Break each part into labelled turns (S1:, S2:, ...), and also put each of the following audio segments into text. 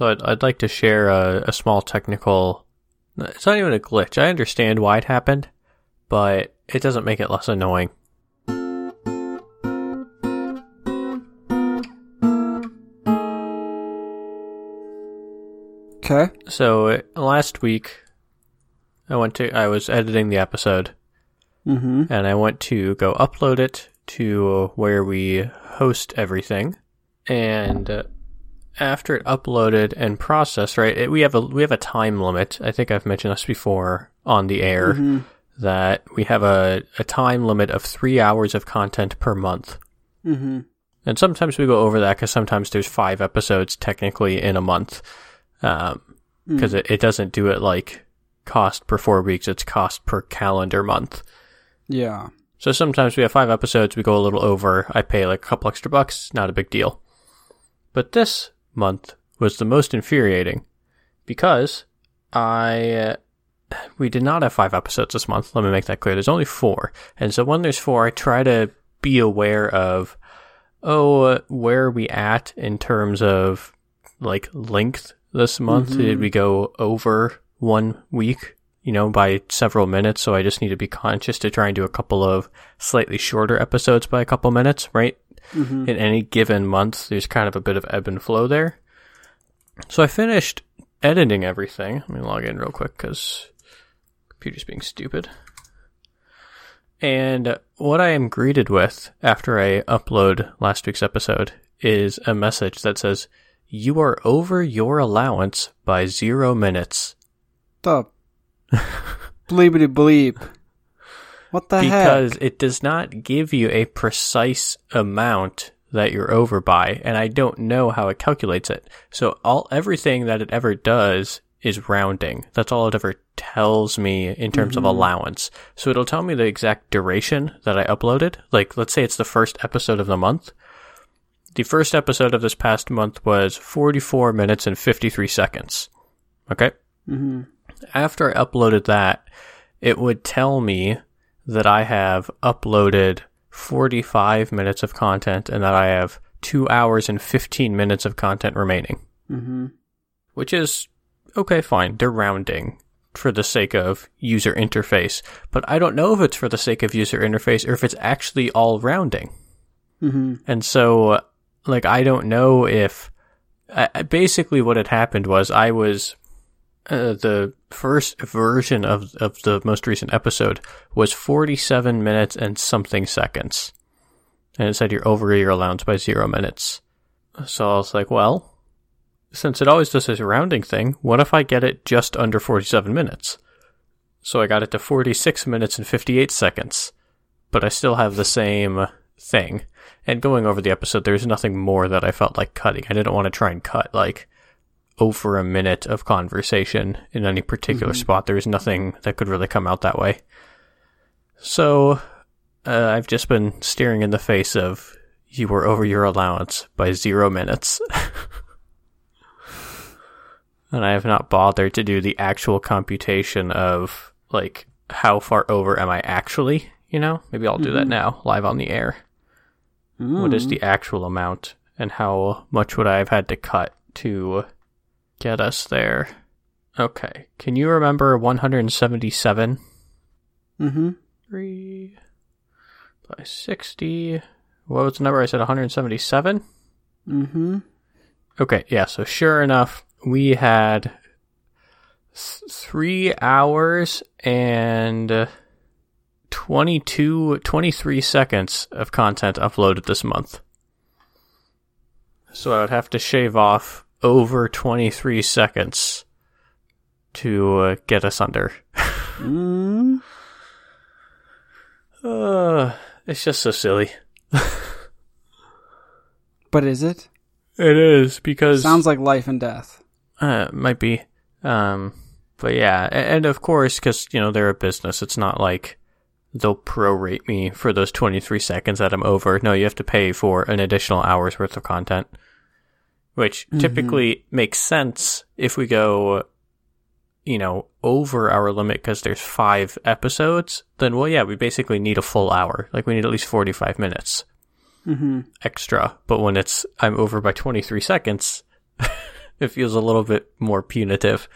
S1: So I'd, I'd like to share a, a small technical. It's not even a glitch. I understand why it happened, but it doesn't make it less annoying.
S2: Okay.
S1: So last week, I went to. I was editing the episode,
S2: Mm-hmm.
S1: and I went to go upload it to where we host everything. And uh, after it uploaded and processed, right, it, we have a we have a time limit. I think I've mentioned this before on the air
S2: Mhm.
S1: that we have a, a time limit of three hours of content per month.
S2: Mm-hmm.
S1: And sometimes we go over that because sometimes there's five episodes technically in a month. Um, because it, it doesn't do it like cost per four weeks, it's cost per calendar month.
S2: Yeah.
S1: So sometimes we have five episodes, we go a little over, I pay like a couple extra bucks, not a big deal. But this month was the most infuriating because I, uh, we did not have five episodes this month. Let me make that clear. There's only four. And so when there's four, I try to be aware of, oh, uh, where are we at in terms of like length this month?
S2: Mhm.
S1: Did we go over one week? you know, by several minutes. So I just need to be conscious to try and do a couple of slightly shorter episodes by a couple minutes, right?
S2: Mm-hmm.
S1: In any given month, there's kind of a bit of ebb and flow there. So I finished editing everything. Let me log in real quick because computer's being stupid. And what I am greeted with after I upload last week's episode is a message that says, You are over your allowance by zero minutes.
S2: The bleepity bleep. What the
S1: because
S2: heck?
S1: it does not give you a precise amount that you're over by and I don't know how it calculates it. So all everything that it ever does is rounding. That's all it ever tells me in terms of allowance. So it'll tell me the exact duration that I uploaded. Like let's say it's the first episode of the month. The first episode of this past month was 44 minutes and 53 seconds. Okay?
S2: Mm-hmm.
S1: after I uploaded that, it would tell me that I have uploaded 45 minutes of content and that I have 2 hours and 15 minutes of content remaining,
S2: Mm-hmm.
S1: which is okay, fine. They're rounding for the sake of user interface, but I don't know if it's for the sake of user interface or if it's actually all rounding.
S2: Mm-hmm.
S1: And so, like, I don't know if I- basically what had happened was I was uh, the first version of of the most recent episode was 47 minutes and something seconds, and it said you're over your allowance by zero minutes. So I was like, well, since it always does this rounding thing, what if I get it just under 47 minutes? So I got it to 46 minutes and 58 seconds, but I still have the same thing. And going over the episode, there's nothing more that I felt like cutting. I didn't want to try and cut like over a minute of conversation in any particular mm-hmm. spot. There was nothing that could really come out that way. So uh, I've just been staring in the face of you were over your allowance by zero minutes. and I have not bothered to do the actual computation of like how far over am I actually, you know? Maybe I'll do that mm-hmm. now live on the air. What is mm. the actual amount and how much would I have had to cut to get us there? Okay. Can you remember 177?
S2: Mm-hmm.
S1: 3 by 60. What was the number? I said 177?
S2: Mm-hmm.
S1: Okay, yeah, so sure enough, we had th- three hours and uh, 22, 23 seconds of content uploaded this month. So I would have to shave off over 23 seconds to uh, get us under.
S2: Mm-hmm.
S1: Uh, it's just so silly.
S2: But is it?
S1: It is because
S2: Sounds like life and death.
S1: Uh, might be. Um, but yeah, and of course, because you know they're a business, it's not like they'll prorate me for those 23 seconds that I'm over. No, you have to pay for an additional hour's worth of content, which typically makes sense if we go, you know, over our limit because there's five episodes. Then, well, yeah, we basically need a full hour. Like we need at least 45 minutes
S2: Mm-hmm.
S1: extra. But when it's I'm over by 23 seconds, it feels a little bit more punitive.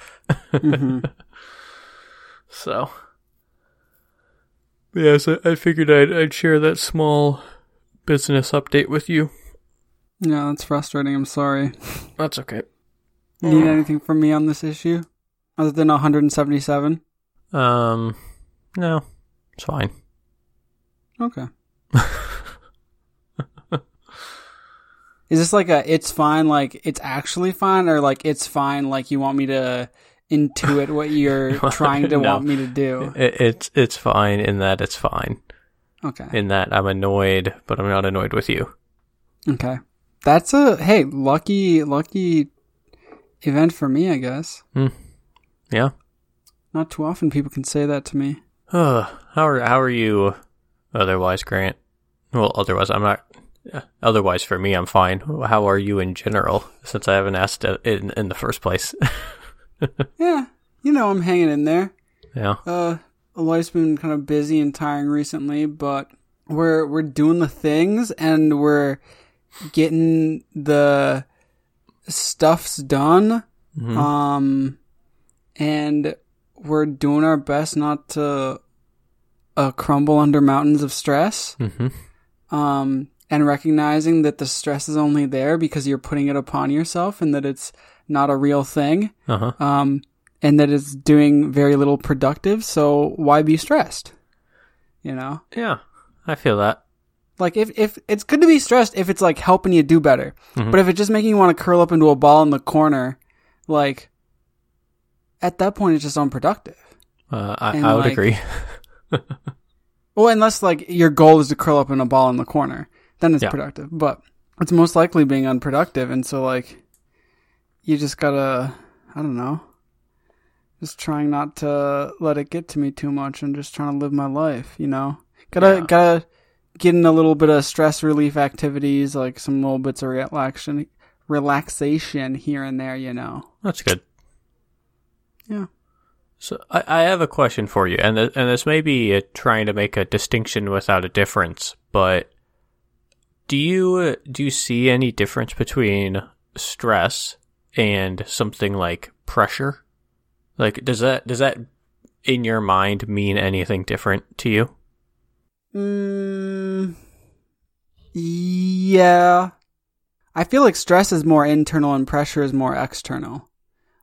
S2: hmm
S1: So, yes, I, I figured I'd I'd share that small business update with you.
S2: Yeah, that's frustrating. I'm sorry.
S1: That's okay.
S2: You need anything from me on this issue? Other than 177?
S1: Um, no, it's fine.
S2: Okay. Is this like a it's fine, like it's actually fine, or like it's fine, like you want me to intuit what you're trying to
S1: No.
S2: want me to do?
S1: It, it's it's fine in that it's fine
S2: Okay.
S1: in that I'm annoyed, but I'm not annoyed with you.
S2: Okay. That's a, hey, lucky, lucky event for me, I guess.
S1: Yeah.
S2: Not too often people can say that to me.
S1: Uh, how are how are you? Otherwise, Grant. Well, otherwise, I'm not. Otherwise, for me, I'm fine. How are you in general? Since I haven't asked it in in the first place.
S2: Yeah. You know, I'm hanging in there.
S1: yeah.
S2: Uh, life's been kind of busy and tiring recently, but we're we're doing the things and we're getting the stuffs done.
S1: Mhm.
S2: Um, and we're doing our best not to uh, crumble under mountains of stress.
S1: Mhm.
S2: Um, and recognizing that the stress is only there because you're putting it upon yourself and that it's not a real thing.
S1: Uh huh.
S2: Um, and that it's doing very little productive. So why be stressed? You know,
S1: Yeah, I feel that.
S2: Like if, if it's good to be stressed if it's like helping you do better,
S1: Mhm.
S2: but if it's just making you want to curl up into a ball in the corner, like at that point, it's just unproductive.
S1: Uh, I,
S2: And,
S1: I would
S2: like-
S1: agree.
S2: Well, unless like your goal is to curl up in a ball in the corner, then it's
S1: Yeah.
S2: productive. But it's most likely being unproductive, and so like you just gotta, I don't know, just trying not to let it get to me too much, and just trying to live my life. You know, gotta
S1: Yeah.
S2: gotta get in a little bit of stress relief activities, like some little bits of relaxation, relaxation here and there. You know.
S1: That's good.
S2: Yeah.
S1: So I, I have a question for you, and th- and this may be uh, trying to make a distinction without a difference, but do you do you see any difference between stress and something like pressure? Like, does that does that in your mind mean anything different to you?
S2: Mm, yeah. I feel like stress is more internal and pressure is more external.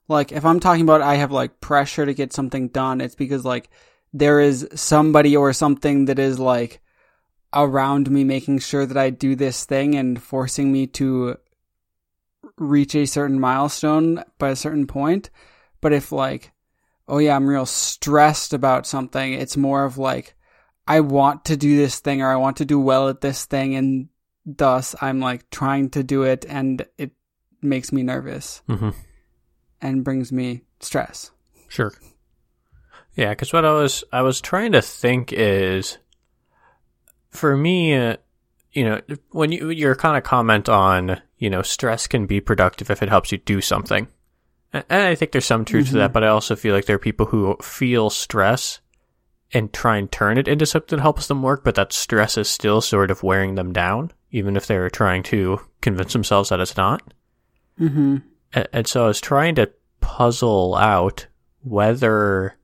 S2: Like if I'm talking about I have like pressure to get something done, it's because like there is somebody or something that is like around me making sure that I do this thing and forcing me to reach a certain milestone by a certain point. But if like, oh yeah, I'm real stressed about something, it's more of like, I want to do this thing or I want to do well at this thing and thus I'm like trying to do it and it makes me nervous
S1: Mm-hmm.
S2: and brings me stress.
S1: Sure. Yeah, because what I was I was trying to think is, for me, uh, you know, when you your kind of comment on you know stress can be productive if it helps you do something, and and I think there's some truth to that, but I also feel like there are people who feel stress and try and turn it into something that helps them work, but that stress is still sort of wearing them down, even if they're trying to convince themselves that it's not.
S2: Mm-hmm.
S1: And, and so I was trying to puzzle out whether,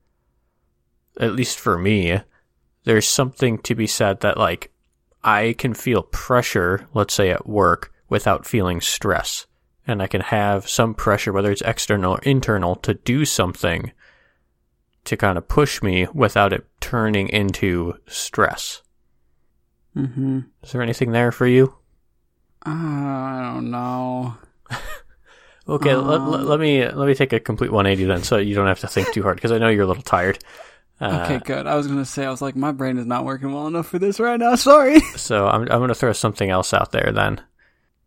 S1: at least for me, there's something to be said that like I can feel pressure, let's say at work, without feeling stress. And I can have some pressure, whether it's external or internal, to do something to kind of push me without it turning into stress.
S2: Mm-hmm.
S1: Is there anything there for you?
S2: Uh, I don't know.
S1: Okay, let,
S2: Um,
S1: let, let me let me take a complete 180 then, so you don't have to think too hard because I know you're a little tired. Uh,
S2: Okay, good. I was gonna say I was like my brain is not working well enough for this right now. Sorry.
S1: So I'm I'm gonna throw something else out there then.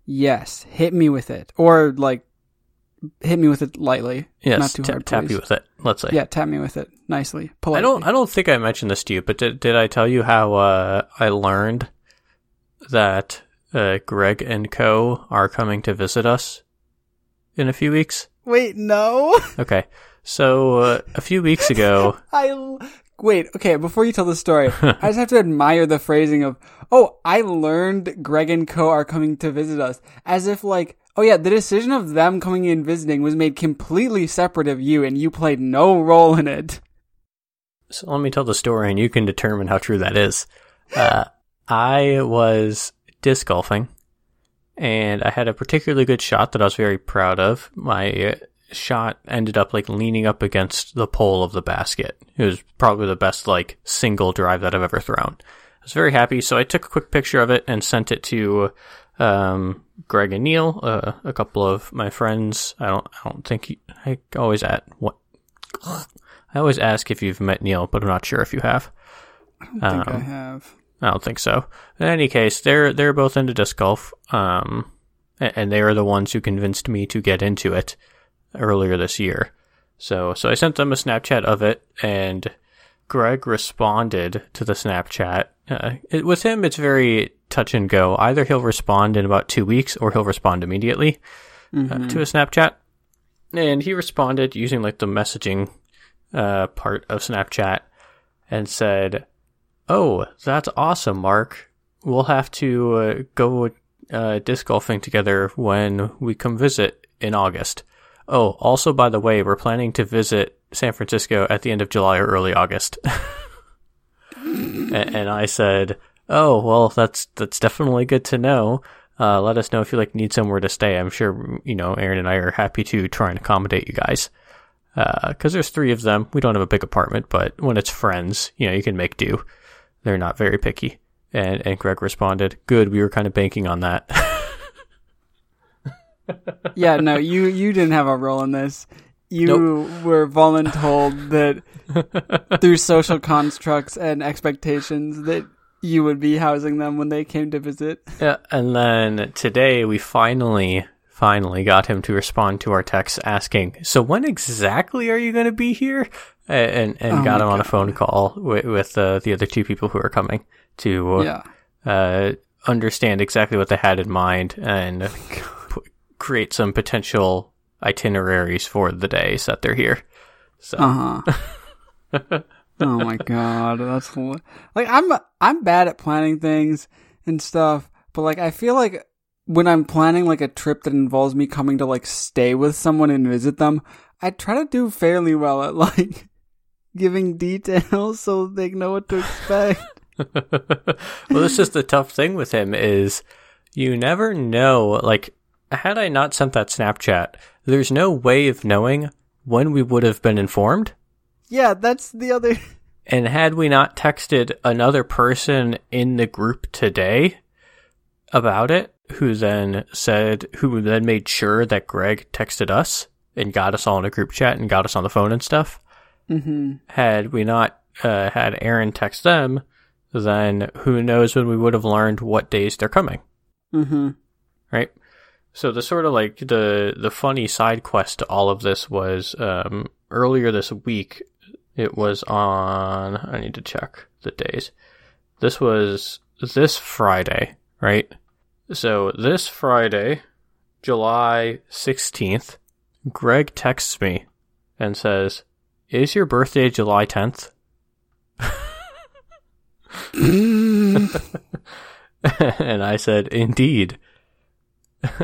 S2: yes, hit me with it, or like hit me with it lightly.
S1: Yes,
S2: Not too
S1: ta-
S2: hard,
S1: tap
S2: please.
S1: you with it. Let's say.
S2: Yeah, tap me with it nicely, politely.
S1: I don't I don't think I mentioned this to you, but did did I tell you how uh, I learned that uh, Greg and Co are coming to visit us in a few weeks?
S2: Wait, no.
S1: Okay, so uh, a few weeks ago.
S2: I l- wait. Okay, before you tell the story, I just have to admire the phrasing of, "Oh, I learned Greg and Co are coming to visit us," as if like Oh yeah, the decision of them coming in visiting was made completely separate of you, and you played no role in it.
S1: So let me tell the story, and you can determine how true that is. Uh, I was disc golfing, and I had a particularly good shot that I was very proud of. My shot ended up like leaning up against the pole of the basket. It was probably the best like single drive that I've ever thrown. I was very happy, so I took a quick picture of it and sent it to um, Greg and Neil, uh, a couple of my friends. I don't, I don't think he, I always at what. I always ask if you've met Neil, but I'm not sure if you have.
S2: I don't think I have.
S1: I don't think so. In any case, they're they're both into disc golf, um, a- and they are the ones who convinced me to get into it earlier this year. So so I sent them a Snapchat of it, and Greg responded to the Snapchat. Uh, it, with him, it's very touch and go. Either he'll respond in about two weeks, or he'll respond immediately uh, to a Snapchat. And he responded using like the messaging uh, part of Snapchat, and said, Oh, that's awesome, Mark. We'll have to uh, go uh, disc golfing together when we come visit in August. Oh, also, by the way, we're planning to visit San Francisco at the end of July or early August. and I said, "Oh, well, that's that's definitely good to know. Uh, let us know if you like need somewhere to stay. I'm sure you know Aaron and I are happy to try and accommodate you guys." Because there's three of them. We don't have a big apartment, but when it's friends, you know, you can make do. They're not very picky. And and Greg responded, "Good. We were kind of banking on that."
S2: Yeah, no, you you didn't have a role in this. You were voluntold that through social constructs and expectations that you would be housing them when they came to visit.
S1: yeah. And then today we finally finally got him to respond to our text asking, "So when exactly are you going to be here?" And and
S2: Oh
S1: got him on a phone call with, with uh, the other two people who are coming to
S2: Yeah.
S1: uh, understand exactly what they had in mind and p- create some potential itineraries for the days that they're here. So
S2: Uh huh. oh my god, that's like I'm I'm bad at planning things and stuff, but like I feel like when I'm planning like a trip that involves me coming to like stay with someone and visit them, I try to do fairly well at like giving details so they know what to expect.
S1: well, this is the tough thing with him is you never know. Like, had I not sent that Snapchat, there's no way of knowing when we would have been informed.
S2: Yeah, that's the other.
S1: And had we not texted another person in the group today about it, who then said, who then made sure that Greg texted us and got us all in a group chat and got us on the phone and stuff,
S2: hmm
S1: had we not uh, had Aaron text them, then who knows when we would have learned what days they're coming,
S2: hmm
S1: right? So the sort of like the the funny side quest to all of this was um, earlier this week. It was on. I need to check the days. This was this Friday, right? So this Friday, July sixteenth, Greg texts me and says, "Is your birthday July tenth?" and I said, "Indeed."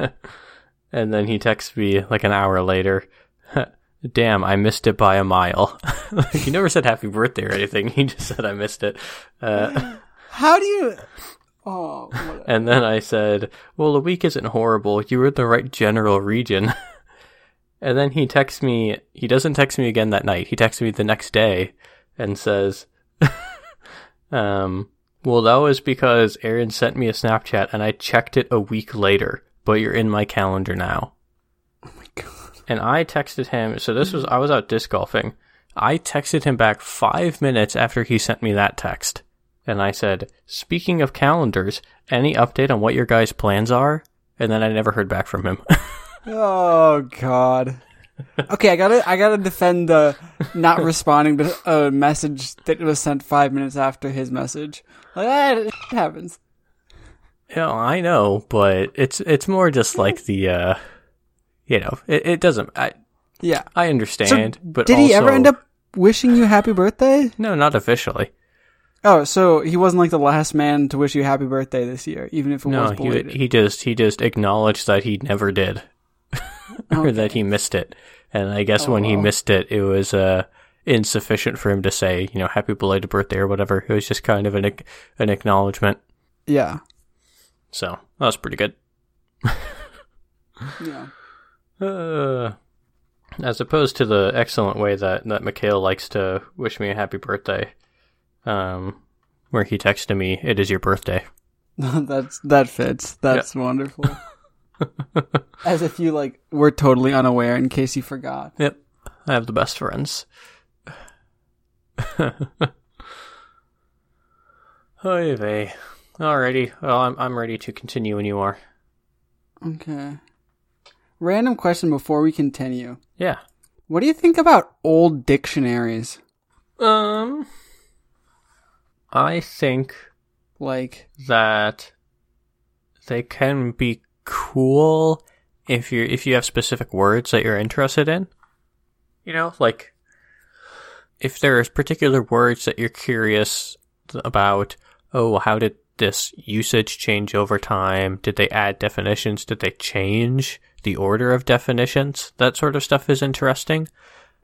S1: and then he texts me like an hour later. Damn, I missed it by a mile. he never said happy birthday or anything. He just said I missed it. Uh,
S2: How do you? Oh, whatever.
S1: and then I said, "Well, the week isn't horrible. You were in the right general region." and then he texts me. He doesn't text me again that night. He texts me the next day and says, "Um, well, that was because Aaron sent me a Snapchat and I checked it a week later. But you're in my calendar now." And I texted him. So this was I was out disc golfing. I texted him back five minutes after he sent me that text, and I said, "Speaking of calendars, any update on what your guys' plans are?" And then I never heard back from him.
S2: Oh god. Okay, I gotta I gotta defend the not responding to a message that was sent five minutes after his message. Like that it happens.
S1: you know, I know, but it's it's more just like the, uh, you know, it, it doesn't. I
S2: Yeah.
S1: I understand, but
S2: Did he ever end up wishing you happy birthday?
S1: No, not officially.
S2: Oh, so he wasn't like the last man to wish you happy birthday this year, even if it
S1: No,
S2: was
S1: he
S2: belated.
S1: he just he just acknowledged that he never did, or that he missed it. And I guess
S2: Oh,
S1: when he missed it, it was uh insufficient for him to say, you know, happy belated birthday or whatever. It was just kind of an an acknowledgement.
S2: yeah.
S1: So that was pretty good.
S2: Yeah.
S1: Uh, as opposed to the excellent way that that Mikhail likes to wish me a happy birthday, um, where he texted me, "It is your birthday."
S2: That's that fits. That's wonderful. As if you like were totally unaware in case you forgot.
S1: Yep, I have the best friends. Oy vey. Alrighty, well, I'm I'm ready to continue when you are.
S2: Okay. Random question before we continue.
S1: Yeah.
S2: What do you think about old dictionaries?
S1: Um, I think
S2: Like,
S1: that they can be cool if you if you have specific words that you're interested in. You know, like if there's particular words that you're curious about, oh, how did this usage change over time? Did they add definitions? Did they change the order of definitions? That sort of stuff is interesting.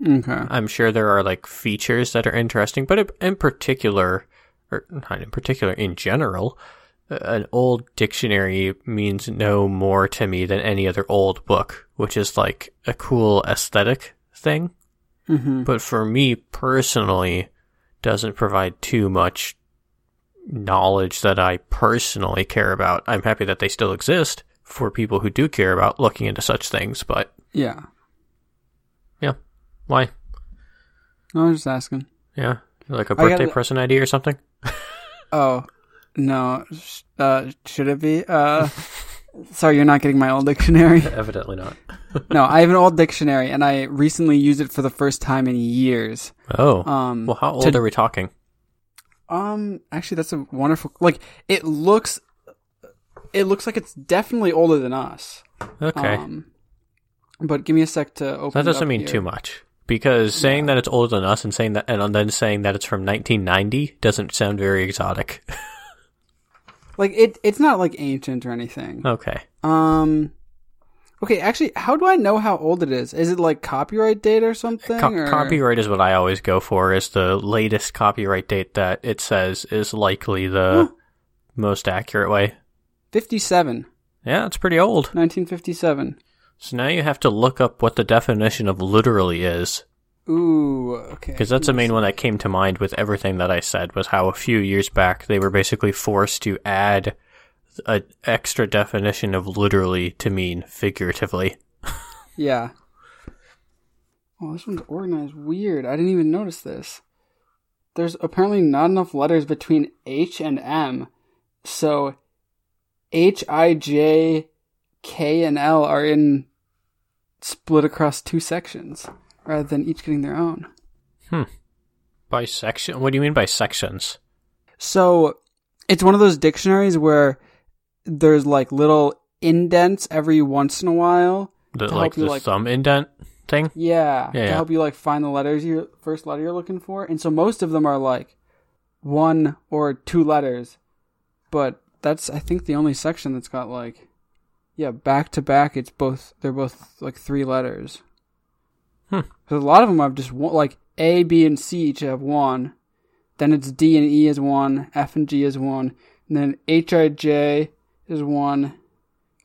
S2: okay.
S1: I'm sure there are like features that are interesting, but in particular, or not in particular, in general, an old dictionary means no more to me than any other old book, which is like a cool aesthetic thing.
S2: Mm-hmm.
S1: But for me personally, doesn't provide too much knowledge that I personally care about. I'm happy that they still exist for people who do care about looking into such things, but
S2: Yeah.
S1: Yeah, why?
S2: I was just asking.
S1: Yeah. Like a
S2: I gotta-
S1: birthday present idea or something?
S2: Oh, no. Uh, should it be? Uh, sorry, you're not getting my old dictionary.
S1: Evidently not.
S2: no, I have an old dictionary, and I recently used it for the first time in years.
S1: Oh.
S2: Um,
S1: well, how old
S2: to-
S1: are we talking?
S2: Um, actually, that's a wonderful. Like, it looks, it looks like it's definitely older than us.
S1: Okay.
S2: Um, but give me a sec to open.
S1: that doesn't mean
S2: here.
S1: too much. Because saying that it's older than us and saying that, and then saying that it's from 1990 doesn't sound very exotic.
S2: Like it, it's not like ancient or anything.
S1: okay.
S2: Um, okay, actually, how do I know how old it is? Is it like copyright date or something?
S1: Co-
S2: or-
S1: Copyright is what I always go for, is the latest copyright date that it says is likely the most accurate way.
S2: Fifty-seven.
S1: Yeah, it's pretty old.
S2: 1957.
S1: So now you have to look up what the definition of literally is.
S2: Ooh, okay.
S1: Because that's the main one that came to mind with everything that I said was how a few years back they were basically forced to add an extra definition of literally to mean figuratively.
S2: Yeah. Oh, this one's organized weird. I didn't even notice this. There's apparently not enough letters between H and M, so H, I, J, K, and L are in split across two sections rather than each getting their own. Hmm.
S1: By section? What do you mean by sections?
S2: So it's one of those dictionaries where there's like little indents every once in a while.
S1: The,
S2: To
S1: like
S2: help you,
S1: the
S2: like-
S1: thumb indent thing?
S2: Yeah,
S1: Yeah,
S2: to
S1: yeah.
S2: help you like find the letters you first letter you're looking for. And so most of them are like one or two letters. But that's I think the only section that's got like yeah, back to back it's both they're both like three letters.
S1: Hmm.
S2: Cuz a lot of them have just one like A, B and C each have one. Then it's D and E is one, F and G is one, and then H I J is one,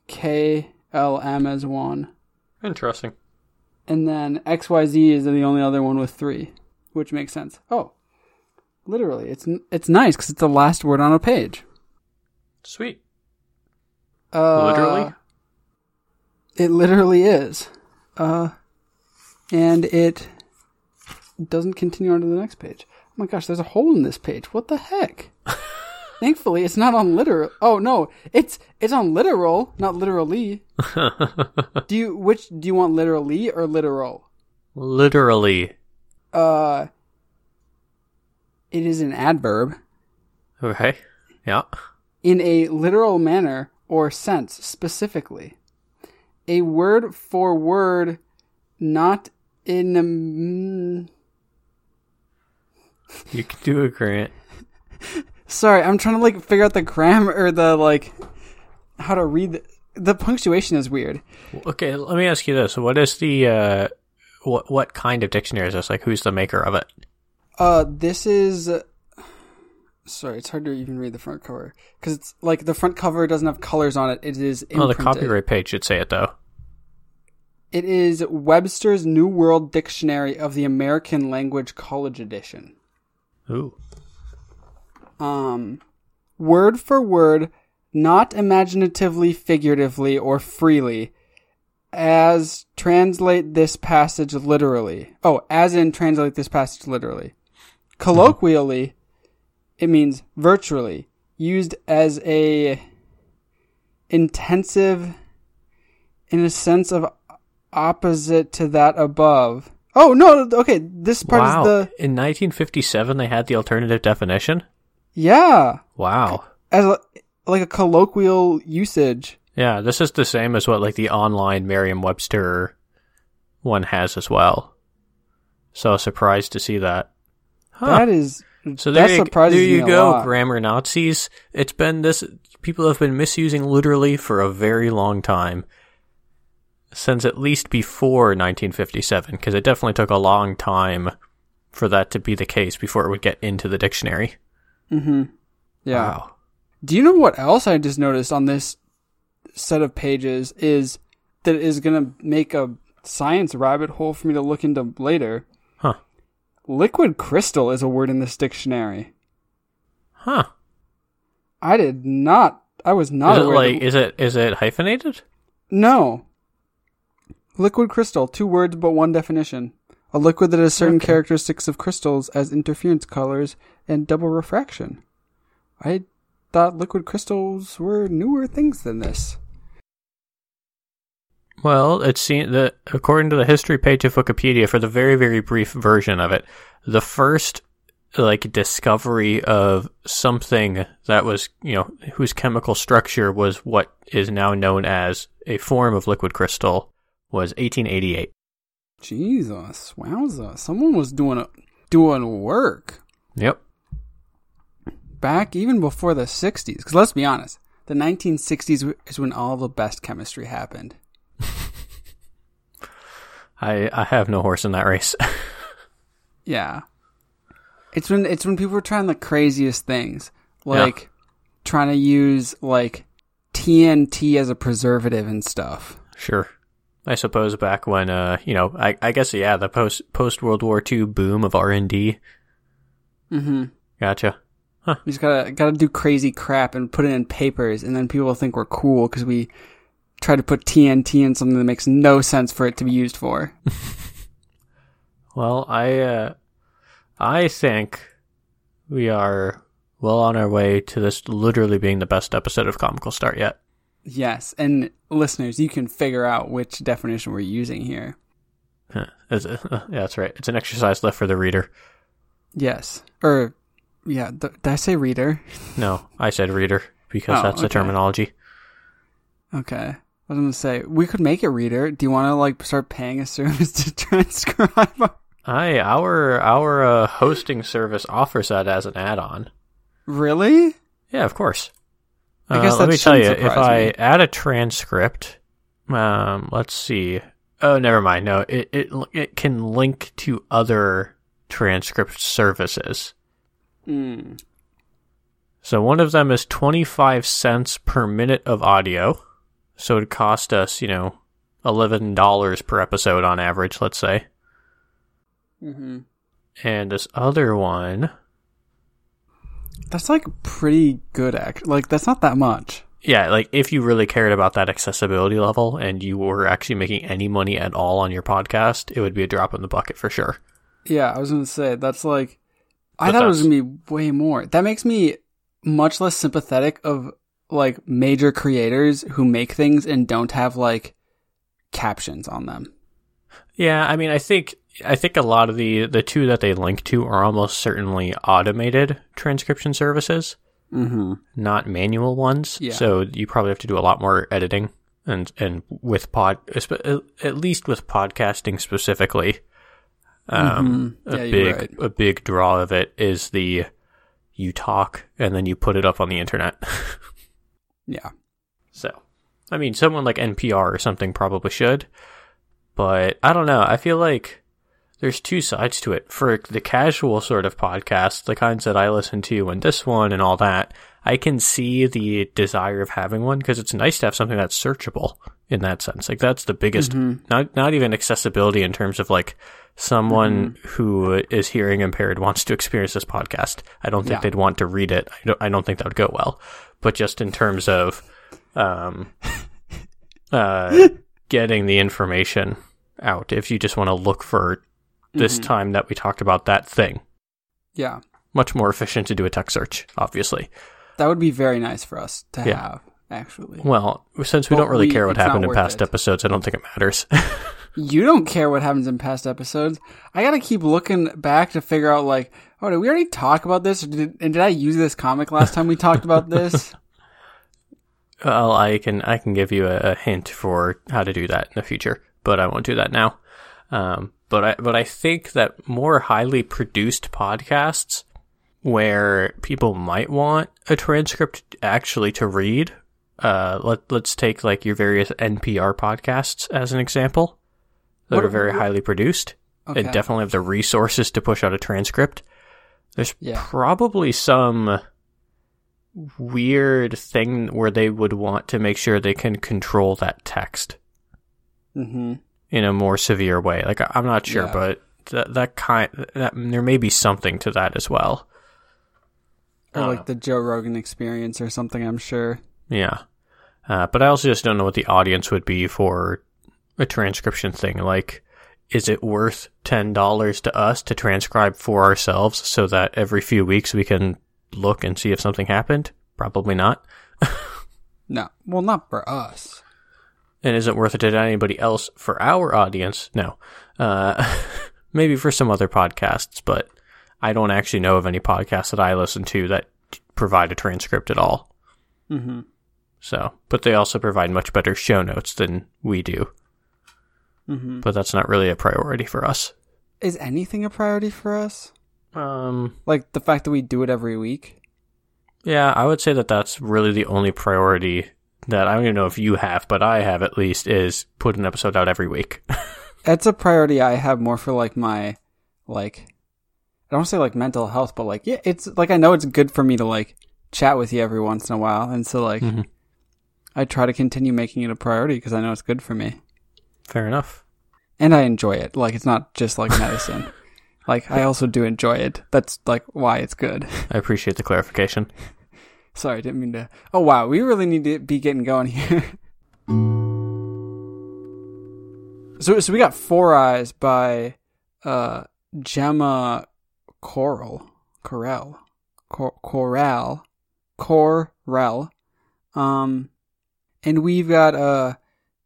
S2: K L M is one.
S1: Interesting.
S2: And then XYZ is the only other one with three, which makes sense. Oh, literally, it's it's nice because it's the last word on a page.
S1: Sweet.
S2: Uh,
S1: Literally?
S2: it literally is. Uh, and it doesn't continue on to the next page. Oh my gosh, there's a hole in this page. What the heck? Thankfully, it's not on literal. Oh no, it's it's on literal, not literally. do you which do you want literally or literal?
S1: Literally.
S2: Uh, it is an adverb
S1: Okay. Yeah.
S2: In a literal manner or sense specifically. A word for word, not in a.
S1: You can do it, Grant.
S2: Sorry, I'm trying to like figure out the grammar or the like how to read the, the punctuation is weird.
S1: Okay, let me ask you this: What is the uh, what what kind of dictionary is this? Like, who's the maker of it?
S2: Uh, this is. Sorry, it's hard to even read the front cover because it's like the front cover doesn't have colors on it. It is imprinted.
S1: Oh, the copyright page should say it though.
S2: It is Webster's New World Dictionary of the American Language College Edition.
S1: Ooh.
S2: Um, word for word, not imaginatively, figuratively, or freely, as translate this passage literally. Oh, as in translate this passage literally. Colloquially, it means virtually, used as a intensive in a sense of opposite to that above. Oh no, okay, this part
S1: wow.
S2: is the
S1: In 1957, they had the alternative definition.
S2: yeah,
S1: Wow.
S2: as a, like a colloquial usage.
S1: Yeah, this is the same as what like the online Merriam-Webster one has as well. So surprised to see that. Huh.
S2: That is
S1: So there you, there you go, grammar Nazis. It's been this. People have been misusing literally for a very long time. Since at least before 1957, because it definitely took a long time for that to be the case before it would get into the dictionary.
S2: Mm-hmm. Yeah.
S1: Wow.
S2: Do you know what else I just noticed on this set of pages is that is going to make a science rabbit hole for me to look into later? Liquid crystal is a word in this dictionary.
S1: Huh.
S2: I did not. I was not
S1: Is it
S2: aware.
S1: like
S2: that-
S1: is it is it hyphenated?
S2: no. Liquid crystal, two words but one definition. A liquid that has certain
S1: Okay.
S2: characteristics of crystals as interference colors and double refraction. I thought liquid crystals were newer things than this.
S1: Well, it's seen that according to the history page of Wikipedia, for the very very brief version of it, the first like discovery of something that was you know whose chemical structure was what is now known as a form of liquid crystal was 1888.
S2: Jesus, wowza! Someone was doing a, doing work
S1: Yep.
S2: back even before the '60s. Because let's be honest, the 1960s is when all the best chemistry happened.
S1: I I have no horse in that race.
S2: Yeah, it's when it's when people were trying the craziest things, like trying to use like TNT as a preservative and stuff.
S1: sure. I suppose back when uh you know I I guess yeah the post post World War II boom of R and D.
S2: Mm-hmm.
S1: Gotcha. Huh.
S2: We just gotta gotta do crazy crap and put it in papers, and then people will think we're cool because we try to put TNT in something that makes no sense for it to be used for.
S1: Well, I uh, I think we are well on our way to this literally being the best episode of Comical Start yet.
S2: Yes, and listeners, you can figure out which definition we're using here.
S1: Huh. It- uh, yeah, that's right. It's an exercise left for the reader.
S2: Yes, or yeah, th- did I say reader?
S1: No, I said reader because
S2: Oh,
S1: that's the
S2: okay.
S1: terminology.
S2: Okay, I was gonna say we could make it reader. Do you want to like start paying a service to transcribe? our-
S1: I our our uh, hosting service offers that as an add-on.
S2: really?
S1: Yeah, of course.
S2: I guess
S1: Uh, let me tell you, if
S2: surprise
S1: I add a transcript, um, let's see. Oh, never mind. No, it it it can link to other transcript services.
S2: Mm.
S1: So one of them is twenty five cents per minute of audio. So it cost us, you know, eleven dollars per episode on average. Let's say,
S2: hmm
S1: and this other one,
S2: That's like pretty good. Act like that's not that much.
S1: yeah, like if you really cared about that accessibility level and you were actually making any money at all on your podcast, it would be a drop in the bucket for sure.
S2: Yeah, I was gonna say that's like I
S1: But
S2: thought it was gonna be way more. That makes me much less sympathetic of like major creators who make things and don't have like captions on them.
S1: Yeah, I mean, I think I think a lot of the the two that they link to are almost certainly automated transcription services,
S2: Mm-hmm.
S1: not manual ones.
S2: Yeah.
S1: So you probably have to do a lot more editing, and and with pod, at least with podcasting specifically, um,
S2: Mhm. Yeah,
S1: a big
S2: right.
S1: a big draw of it is the you talk and then you put it up on the internet.
S2: Yeah.
S1: so, I mean, someone like NPR or something probably should, but I don't know. I feel like there's two sides to it. For the casual sort of podcast, the kinds that I listen to and this one and all that, I can see the desire of having one because it's nice to have something that's searchable in that sense. Like that's the biggest, mm-hmm. not, not even accessibility in terms of like someone mm-hmm. who is hearing impaired wants to experience this podcast. I don't think
S2: Yeah.
S1: they'd want to read it. I don't, I don't think that would go well, but just in terms of, um, uh, getting the information out. If you just want to look for this time that we talked about that thing,
S2: Yeah.
S1: much more efficient to do a text search, obviously.
S2: That would be very nice for us to
S1: Yeah.
S2: have, actually.
S1: Well, since we
S2: Well,
S1: don't really
S2: we-
S1: care what happened in past
S2: it.
S1: episodes, I don't think it matters.
S2: You don't care what happens in past episodes. I gotta keep looking back to figure out, like, oh, did we already talk about this? Or did, and did I use this comic last time we talked about this?
S1: well, I can I can give you a, a hint for how to do that in the future, but I won't do that now. Um, but I but I think that more highly produced podcasts where people might want a transcript actually to read. Uh, let let's take like your various NPR podcasts as an example. That
S2: What-
S1: are very
S2: what-
S1: highly produced
S2: Okay.
S1: and definitely have the resources to push out a transcript. There's
S2: Yeah.
S1: probably some weird thing where they would want to make sure they can control that text
S2: hmm
S1: in a more severe way. Like I'm not sure,
S2: Yeah.
S1: but that that kind that there may be something to that as well.
S2: Or
S1: Uh,
S2: like the Joe Rogan experience or something, I'm sure.
S1: Yeah. Uh, but I also just don't know what the audience would be for a transcription thing. Like, is it worth $10 to us to transcribe for ourselves so that every few weeks we can look and see if something happened? Probably not.
S2: No. Well, not for us.
S1: And is it worth it to anybody else for our audience? No. Uh, maybe for some other podcasts, but I don't actually know of any podcasts that I listen to that provide a transcript at all.
S2: hmm
S1: So, but they also provide much better show notes than we do.
S2: Hmm
S1: But that's not really a priority for us.
S2: Is anything a priority for us?
S1: Um,
S2: Like the fact that we do it every week?
S1: yeah, I would say that that's really the only priority that I don't even know if you have, but I have at least is put an episode out every week.
S2: It's a priority I have more for like my, like, I don't want to say like mental health, but like, yeah, it's like I know it's good for me to like chat with you every once in a while. And so like,
S1: Mhm.
S2: I try to continue making it a priority because I know it's good for me.
S1: Fair enough.
S2: and I enjoy it. Like it's not just like medicine. like I also do enjoy it. That's like why it's good.
S1: I appreciate the clarification.
S2: Sorry, didn't mean to. Oh wow, we really need to be getting going here. so so we got Four Eyes by uh Gemma Coral Corel Cor- Corel Corel um and we've got uh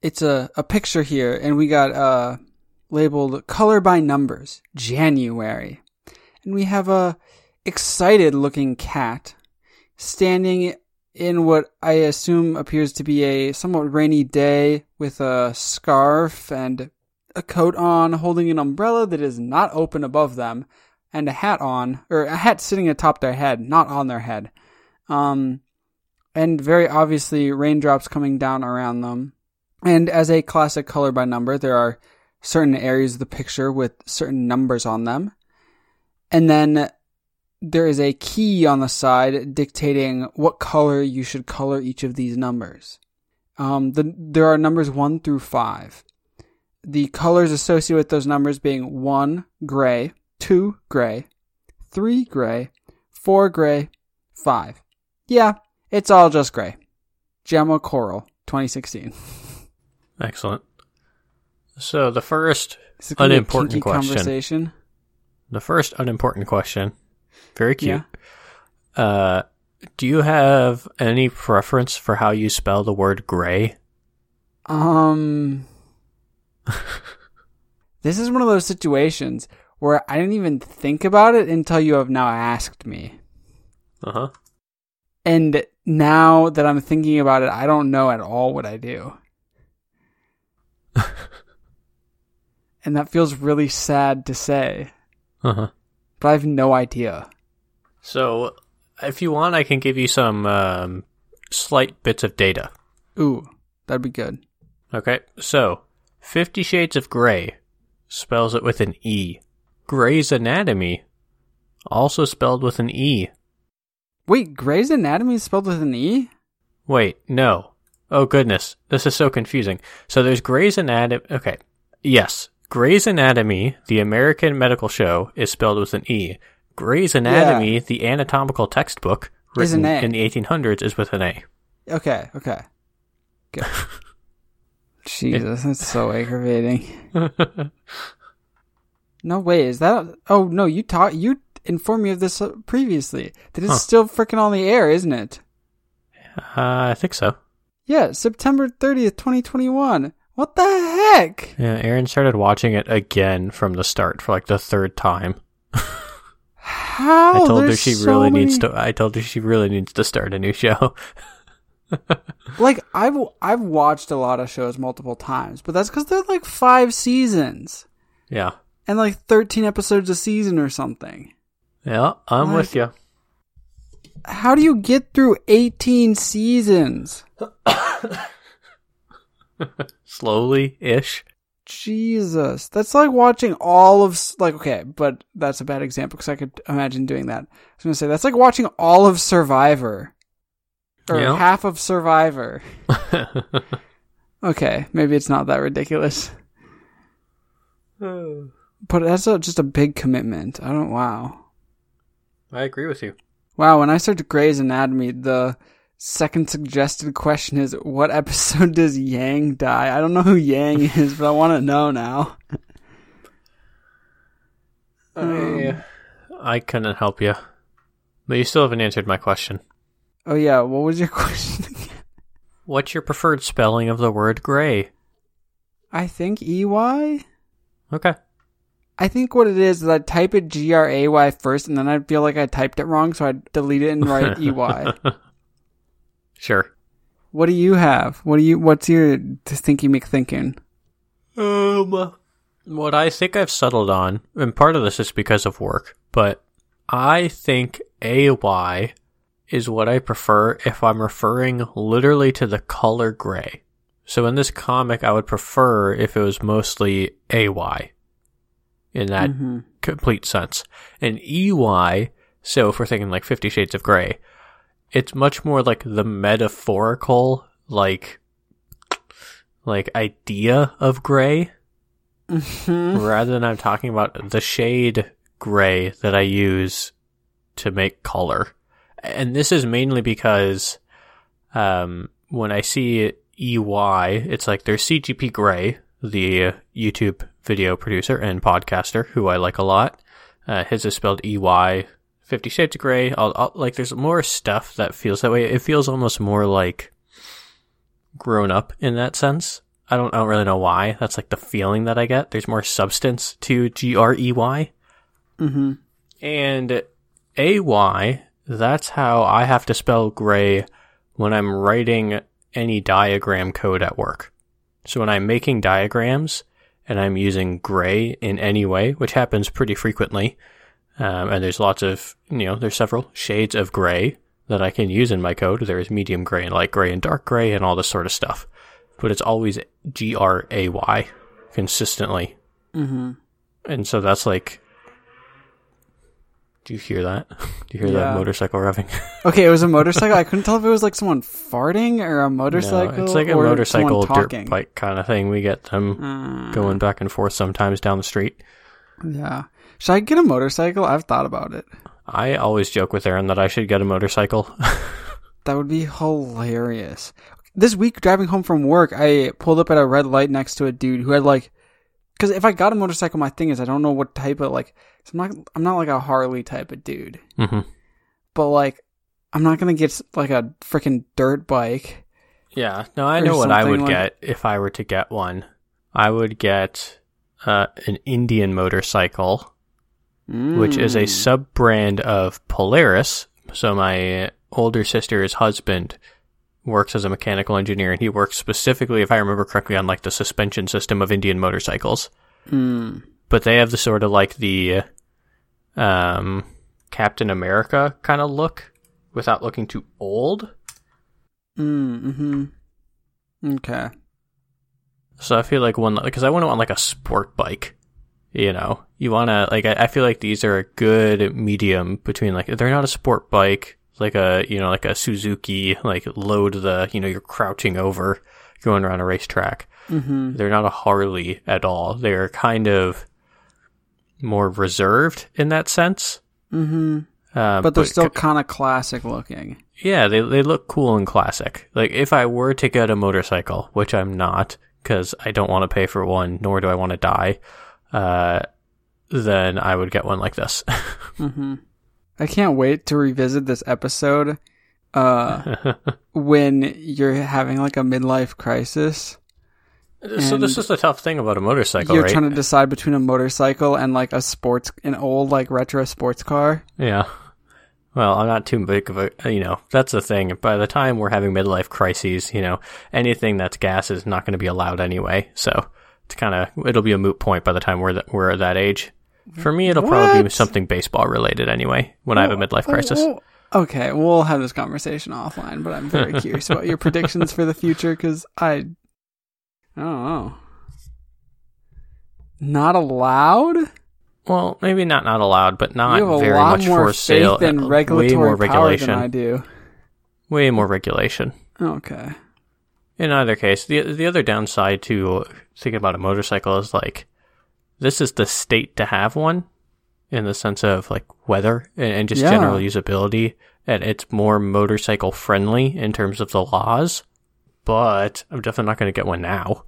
S2: it's a a picture here and we got uh labeled color by numbers January and we have a excited looking cat standing in what I assume appears to be a somewhat rainy day with a scarf and a coat on, holding an umbrella that is not open above them, and a hat on, or a hat sitting atop their head, not on their head. Um, and very obviously raindrops coming down around them. And as a classic color by number, there are certain areas of the picture with certain numbers on them. And then there is a key on the side dictating what color you should color each of these numbers. Um, the, there are numbers 1 through 5. The colors associated with those numbers being 1 gray, 2 gray, 3 gray, 4 gray, 5. Yeah, it's all just gray. Gemma Coral, 2016.
S1: Excellent. So the first,
S2: Is this gonna be a
S1: Unimportant question.
S2: conversation?
S1: the first unimportant question, very cute. Uh, do you have any preference for how you spell the word gray?
S2: Um, this is one of those situations where I didn't even think about it until you have now asked me.
S1: Uh huh.
S2: And now that I'm thinking about it, I don't know at all what I do. and that feels really sad to say,
S1: Uh huh.
S2: but I have no idea.
S1: So if you want, I can give you some um, slight bits of data.
S2: Ooh, that'd be good.
S1: Okay, so Fifty Shades of Grey spells it with an E. Grey's Anatomy also spelled with an E.
S2: Wait, Grey's Anatomy is spelled with an E?
S1: Wait, no. Oh goodness, this is so confusing. So there's Grey's Anatomy. Okay, yes, Grey's Anatomy, the American medical show, is spelled with an E. Grey's Anatomy, the anatomical textbook
S2: an
S1: written in the 1800s, is with an A.
S2: Okay, okay. Good. Jesus, that's so aggravating. No way, is that? Oh no, you taught you informed me of this uh, previously. That is
S1: Huh.
S2: still freaking on the air, isn't it?
S1: Uh, I think so.
S2: Yeah, September thirtieth, twenty twenty one. What the heck?
S1: Yeah, Aaron started watching it again from the start for like the third time.
S2: How?
S1: I told her she
S2: so
S1: really
S2: many-
S1: needs to. I told her she really needs to start a new show.
S2: Like I've I've watched a lot of shows multiple times, but that's because they're like five seasons
S1: yeah,
S2: and like thirteen episodes a season or something.
S1: yeah, I'm
S2: Like-
S1: with you.
S2: How do you get through eighteen seasons?
S1: Slowly ish.
S2: Jesus, that's like watching all of like okay, but that's a bad example because I could imagine doing that. I was gonna say that's like watching all of Survivor or
S1: Yeah.
S2: half of Survivor. Okay, maybe it's not that ridiculous, but that's a, just a big commitment. I don't. Wow,
S1: I agree with you.
S2: Wow. When I searched Grey's Anatomy, the second suggested question is, "What episode does Yang die?" I don't know who Yang is, but I want to know now. Um,
S1: I couldn't help you, but you still haven't answered my question.
S2: Oh yeah, what was your question again?
S1: What's your preferred spelling of the word gray?
S2: I think EY.
S1: Okay.
S2: I think what it is is I type it G R A Y first, and then I feel like I typed it wrong, so I delete it and write EY.
S1: Sure.
S2: What do you have? What do you? What's your thinky McThinking?
S1: Um, what I think I've settled on, and part of this is because of work, but I think AY is what I prefer if I'm referring literally to the color gray. So in this comic, I would prefer if it was mostly AY in that
S2: hmm
S1: complete sense. And EY, so if we're thinking like Fifty Shades of Grey, it's much more like the metaphorical, like, like idea of gray
S2: hmm
S1: rather than I'm talking about the shade gray that I use to make color. And this is mainly because um, when I see EY, it's like there's CGP Grey, the YouTube video producer and podcaster who I like a lot. Uh, his is spelled EY. Fifty Shades of Grey. I'll, I'll, like, there's more stuff that feels that way. It feels almost more like grown up in that sense. I don't, I don't really know why. That's like the feeling that I get. There's more substance to G R E Y.
S2: hmm
S1: And A Y, that's how I have to spell gray when I'm writing any diagram code at work. So when I'm making diagrams and I'm using gray in any way, which happens pretty frequently, um, and there's lots of, you know, there's several shades of gray that I can use in my code. There's medium gray and light gray and dark gray and all this sort of stuff. But it's always G R A Y consistently.
S2: hmm
S1: And so that's like. Do you hear that? Do you hear
S2: Yeah.
S1: that motorcycle revving?
S2: Okay, it was a motorcycle. I couldn't tell if it was like someone farting or a motorcycle.
S1: No, it's like a
S2: or
S1: motorcycle dirt bike kind of thing. We get them
S2: Mm,
S1: going back and forth sometimes down the street.
S2: Yeah. Should I get a motorcycle? I've thought about it.
S1: I always joke with Aaron that I should get a motorcycle.
S2: That would be hilarious. This week, driving home from work, I pulled up at a red light next to a dude who had like, because if I got a motorcycle, my thing is I don't know what type of like. I'm not. I'm not like a Harley type of dude,
S1: hmm
S2: but like, I'm not gonna get like a freaking dirt bike.
S1: Yeah, no, I know what I would
S2: like-
S1: get if I were to get one. I would get uh, an Indian motorcycle, which is a
S2: Mm.
S1: sub brand of Polaris. So my older sister's husband works as a mechanical engineer, and he works specifically, if I remember correctly, on like the suspension system of Indian motorcycles.
S2: Mm.
S1: But they have the sort of like the um, Captain America kind of look without looking too old.
S2: Mm, hmm Okay.
S1: So I feel like one because I want to want like a sport bike. You know, you want to like I, I feel like these are a good medium between like they're not a sport bike like a you know like a Suzuki like load the you know you're crouching over going around a racetrack.
S2: Mm-hmm.
S1: They're not a Harley at all. They're kind of more reserved in that sense.
S2: Mm-hmm.
S1: Uh,
S2: But they're still kind of classic looking.
S1: yeah, they they look cool and classic. Like if I were to get a motorcycle, which I'm not because I don't want to pay for one, nor do I want to die, uh, then I would get one like this.
S2: Mm-hmm. I can't wait to revisit this episode uh, when you're having like a midlife crisis.
S1: so this is the tough thing about a motorcycle,
S2: you're
S1: right?
S2: trying to decide between a motorcycle and like a sports, an old like retro sports car.
S1: Yeah. Well, I'm not too big of a, you know, that's the thing. By the time we're having midlife crises, you know, anything that's gas is not going to be allowed anyway. So it's kind of, it'll be a moot point by the time we're, that we're at that age. For me, it'll probably be something baseball related anyway when I have a midlife crisis.
S2: Oh, okay, we'll have this conversation offline, but I'm very curious about your predictions for the future because I, I don't know. Not allowed?
S1: Well, maybe not not allowed, but not
S2: you have a
S1: very much for sale. Uh,
S2: regulatory
S1: way more regulation.
S2: than I do.
S1: Way more regulation.
S2: Okay.
S1: in either case, the the other downside to thinking about a motorcycle is like this is the state to have one in the sense of like weather and, and just
S2: Yeah.
S1: general usability, and it's more motorcycle friendly in terms of the laws. But I'm definitely not going to get one now.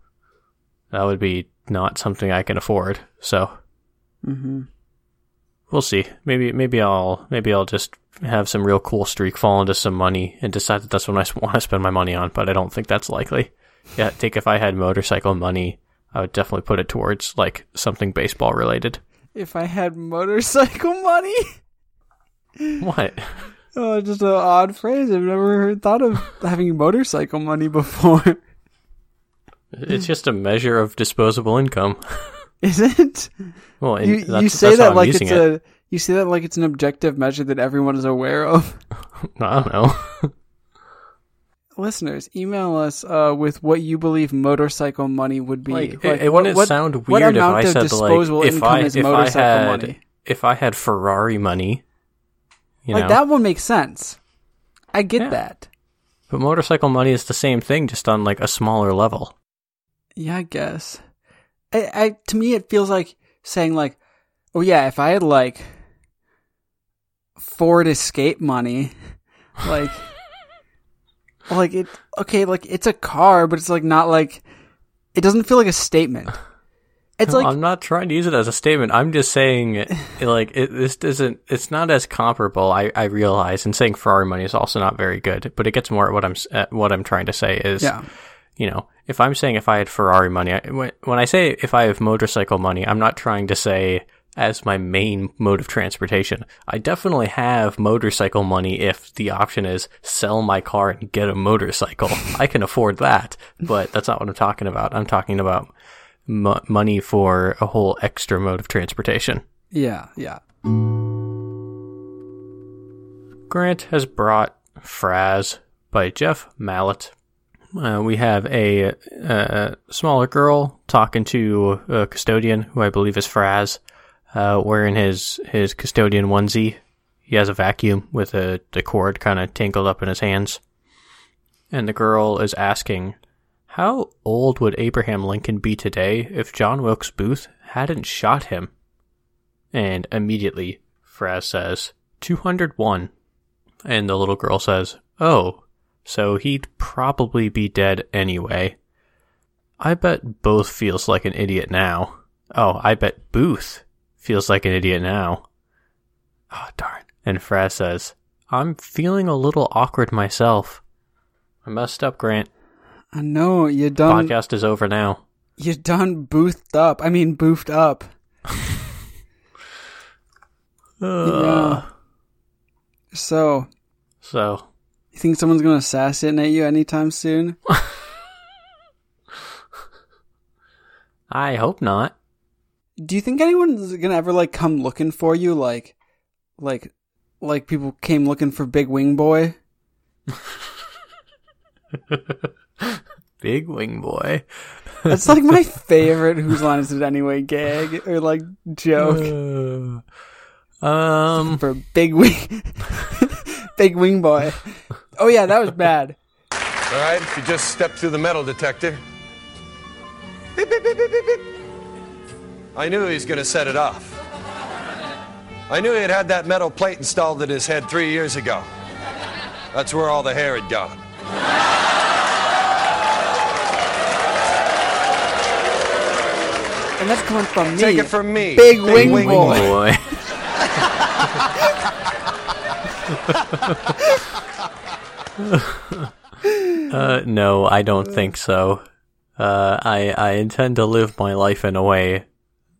S1: That would be not something I can afford. So
S2: Mm-hmm.
S1: we'll see. Maybe maybe I'll maybe I'll just have some real cool streak fall into some money and decide that that's what I want to spend my money on. But I don't think that's likely. Yeah, I think if I had motorcycle money, I would definitely put it towards like something baseball related.
S2: If I had motorcycle money,
S1: What?
S2: oh, just an odd phrase. I've never heard, thought of having motorcycle money before.
S1: It's just a measure of disposable income.
S2: Is it?
S1: Well,
S2: You you say that like it's
S1: it.
S2: a you say that like it's an objective measure that everyone is aware of.
S1: I don't know.
S2: Listeners, email us uh, with what you believe motorcycle money would be.
S1: Like, it, it wouldn't sound
S2: what
S1: weird if
S2: amount
S1: I
S2: of
S1: said
S2: disposable
S1: like if
S2: income
S1: I
S2: is motorcycle
S1: had
S2: money?
S1: if I had Ferrari money, you
S2: like
S1: know,
S2: that one makes sense. I get
S1: Yeah.
S2: that.
S1: but motorcycle money is the same thing, just on like a smaller level.
S2: Yeah, I guess. I, I to me it feels like saying like, oh yeah, if I had like Ford Escape money, like, like it. Okay, like it's a car, but it's like not like it doesn't feel like a statement. It's like
S1: I'm not trying to use it as a statement. I'm just saying, like, it, this isn't. It's not as comparable. I, I realize, and saying Ferrari money is also not very good. But it gets more at what I'm at what I'm trying to say is,
S2: yeah,
S1: you know, if I'm saying if I had Ferrari money, I, when, when I say if I have motorcycle money, I'm not trying to say as my main mode of transportation. I definitely have motorcycle money if the option is sell my car and get a motorcycle. I can afford that, but that's not what I'm talking about. I'm talking about mo- money for a whole extra mode of transportation.
S2: yeah, yeah.
S1: Grant has brought Frazz by Jef Mallett. Uh, we have a, uh smaller girl talking to a custodian who I believe is Frazz, uh, wearing his, his custodian onesie. He has a vacuum with a the cord kind of tangled up in his hands. And the girl is asking, How old would Abraham Lincoln be today if John Wilkes Booth hadn't shot him? And immediately, Frazz says, 201. And the little girl says, Oh, so he'd probably be dead anyway. I bet Both feels like an idiot now. Oh, I bet Booth feels like an idiot now. Oh, darn. And Frazz says, I'm feeling a little awkward myself. I messed up, Grant.
S2: I know you done
S1: Podcast is over now.
S2: you done boothed up. I mean boofed up.
S1: Ugh.
S2: So
S1: So,
S2: you think someone's gonna assassinate you anytime soon?
S1: I hope not.
S2: Do you think anyone's gonna ever like come looking for you? Like, like, like people came looking for Big Wing Boy.
S1: Big wing boy.
S2: That's like my favorite Whose Line Is It Anyway gag or like joke
S1: Uh, um,
S2: for Big Wing Big Wing Boy. Oh yeah, that was bad.
S3: All right, if you just step through the metal detector. Beep, beep, beep, beep, beep, beep. I knew he was going to set it off. I knew he had had that metal plate installed in his head three years ago. That's where all the hair had gone.
S2: And that's coming from me.
S3: Take it from me.
S2: Big Wing Boy.
S1: boy. uh, no, I don't think so. Uh, I I intend to live my life in a way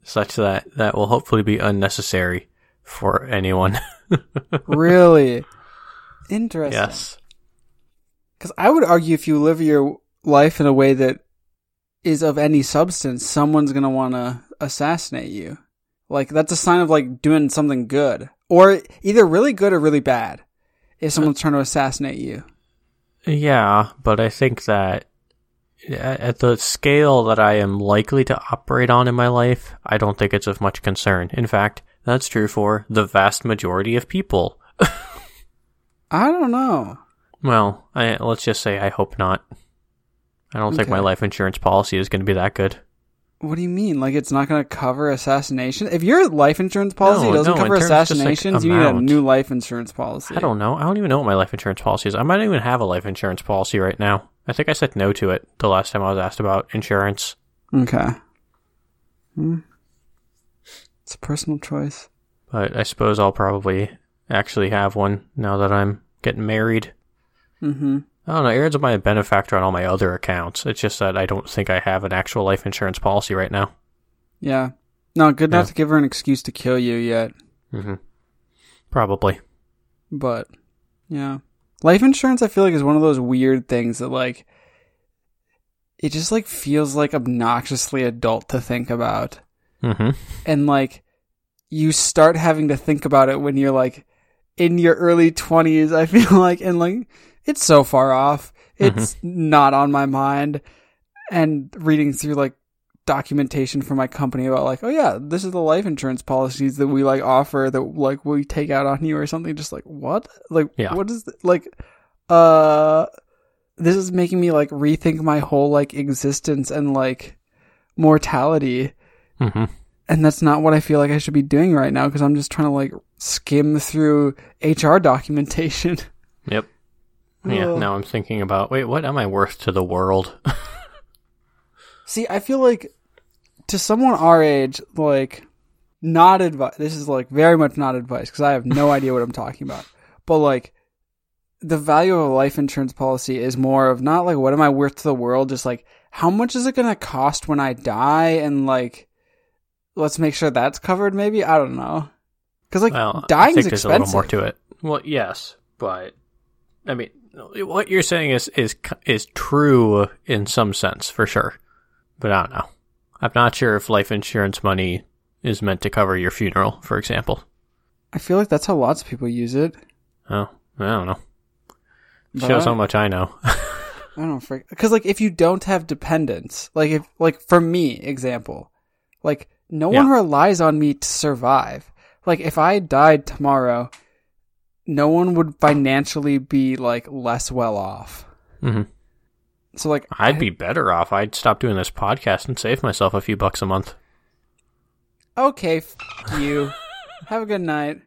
S1: such that that will hopefully be unnecessary for anyone.
S2: really interesting.
S1: yes.
S2: Because I would argue if you live your life in a way that is of any substance, someone's gonna want to assassinate you. Like that's a sign of like doing something good, or either really good or really bad. If someone's trying to assassinate you,
S1: Yeah, but I think that at the scale that I am likely to operate on in my life, I don't think it's of much concern. In fact, that's true for the vast majority of people.
S2: I don't know.
S1: Well, I, let's just say I hope not. I don't think my life insurance policy is going to be that good.
S2: What do you mean? Like it's not going to cover assassination? If your life insurance policy
S1: No,
S2: doesn't
S1: no,
S2: cover
S1: in terms like,
S2: assassinations, you need a new life insurance policy.
S1: I don't know. I don't even know what my life insurance policy is. I might even have a life insurance policy right now. I think I said no to it the last time I was asked about insurance.
S2: Okay. Hmm. It's a personal choice.
S1: But I suppose I'll probably actually have one now that I'm getting married.
S2: Mm-hmm.
S1: I don't know. Aaron's my benefactor on all my other accounts. It's just that I don't think I have an actual life insurance policy right now.
S2: Yeah. No, good not
S1: Yeah.
S2: to give her an excuse to kill you yet.
S1: hmm Probably.
S2: But yeah, life insurance I feel like is one of those weird things that like it just like feels like obnoxiously adult to think about.
S1: hmm
S2: And like you start having to think about it when you're like in your early 20s, I feel like and like it's so far off. It's not on my mind and reading through like documentation from my company about like, oh yeah, this is the life insurance policies that we like offer that like we take out on you or something. Just like what? Like
S1: Yeah.
S2: what is th- like? Uh, this is making me like rethink my whole like existence and like mortality,
S1: hmm
S2: and that's not what I feel like I should be doing right now because I'm just trying to like skim through HR documentation.
S1: Yep. Yeah. Now I'm thinking about wait, what am I worth to the world?
S2: See, I feel like to someone our age, like, not advice. This is like very much not advice because I have no idea what I'm talking about. But like, the value of a life insurance policy is more of not like what am I worth to the world, just like how much is it going to cost when I die, and like, let's make sure that's covered. Maybe I don't know, because like
S1: well,
S2: dying's
S1: there's
S2: expensive.
S1: a little more to it. Well, yes, but I mean, what you're saying is is is true in some sense for sure, but I don't know. I'm not sure if life insurance money is meant to cover your funeral, for example.
S2: I feel like that's how lots of people use it.
S1: Oh, I don't know.
S2: But
S1: Shows
S2: I-
S1: how much I know.
S2: I don't freak because like if you don't have dependents, like if like for me example, like no one relies on me to survive. Like if I died tomorrow, no one would financially be like less well off.
S1: hmm
S2: So like
S1: I'd be better off. I'd stop doing this podcast and save myself a few bucks a month.
S2: okay. F- you have a good night.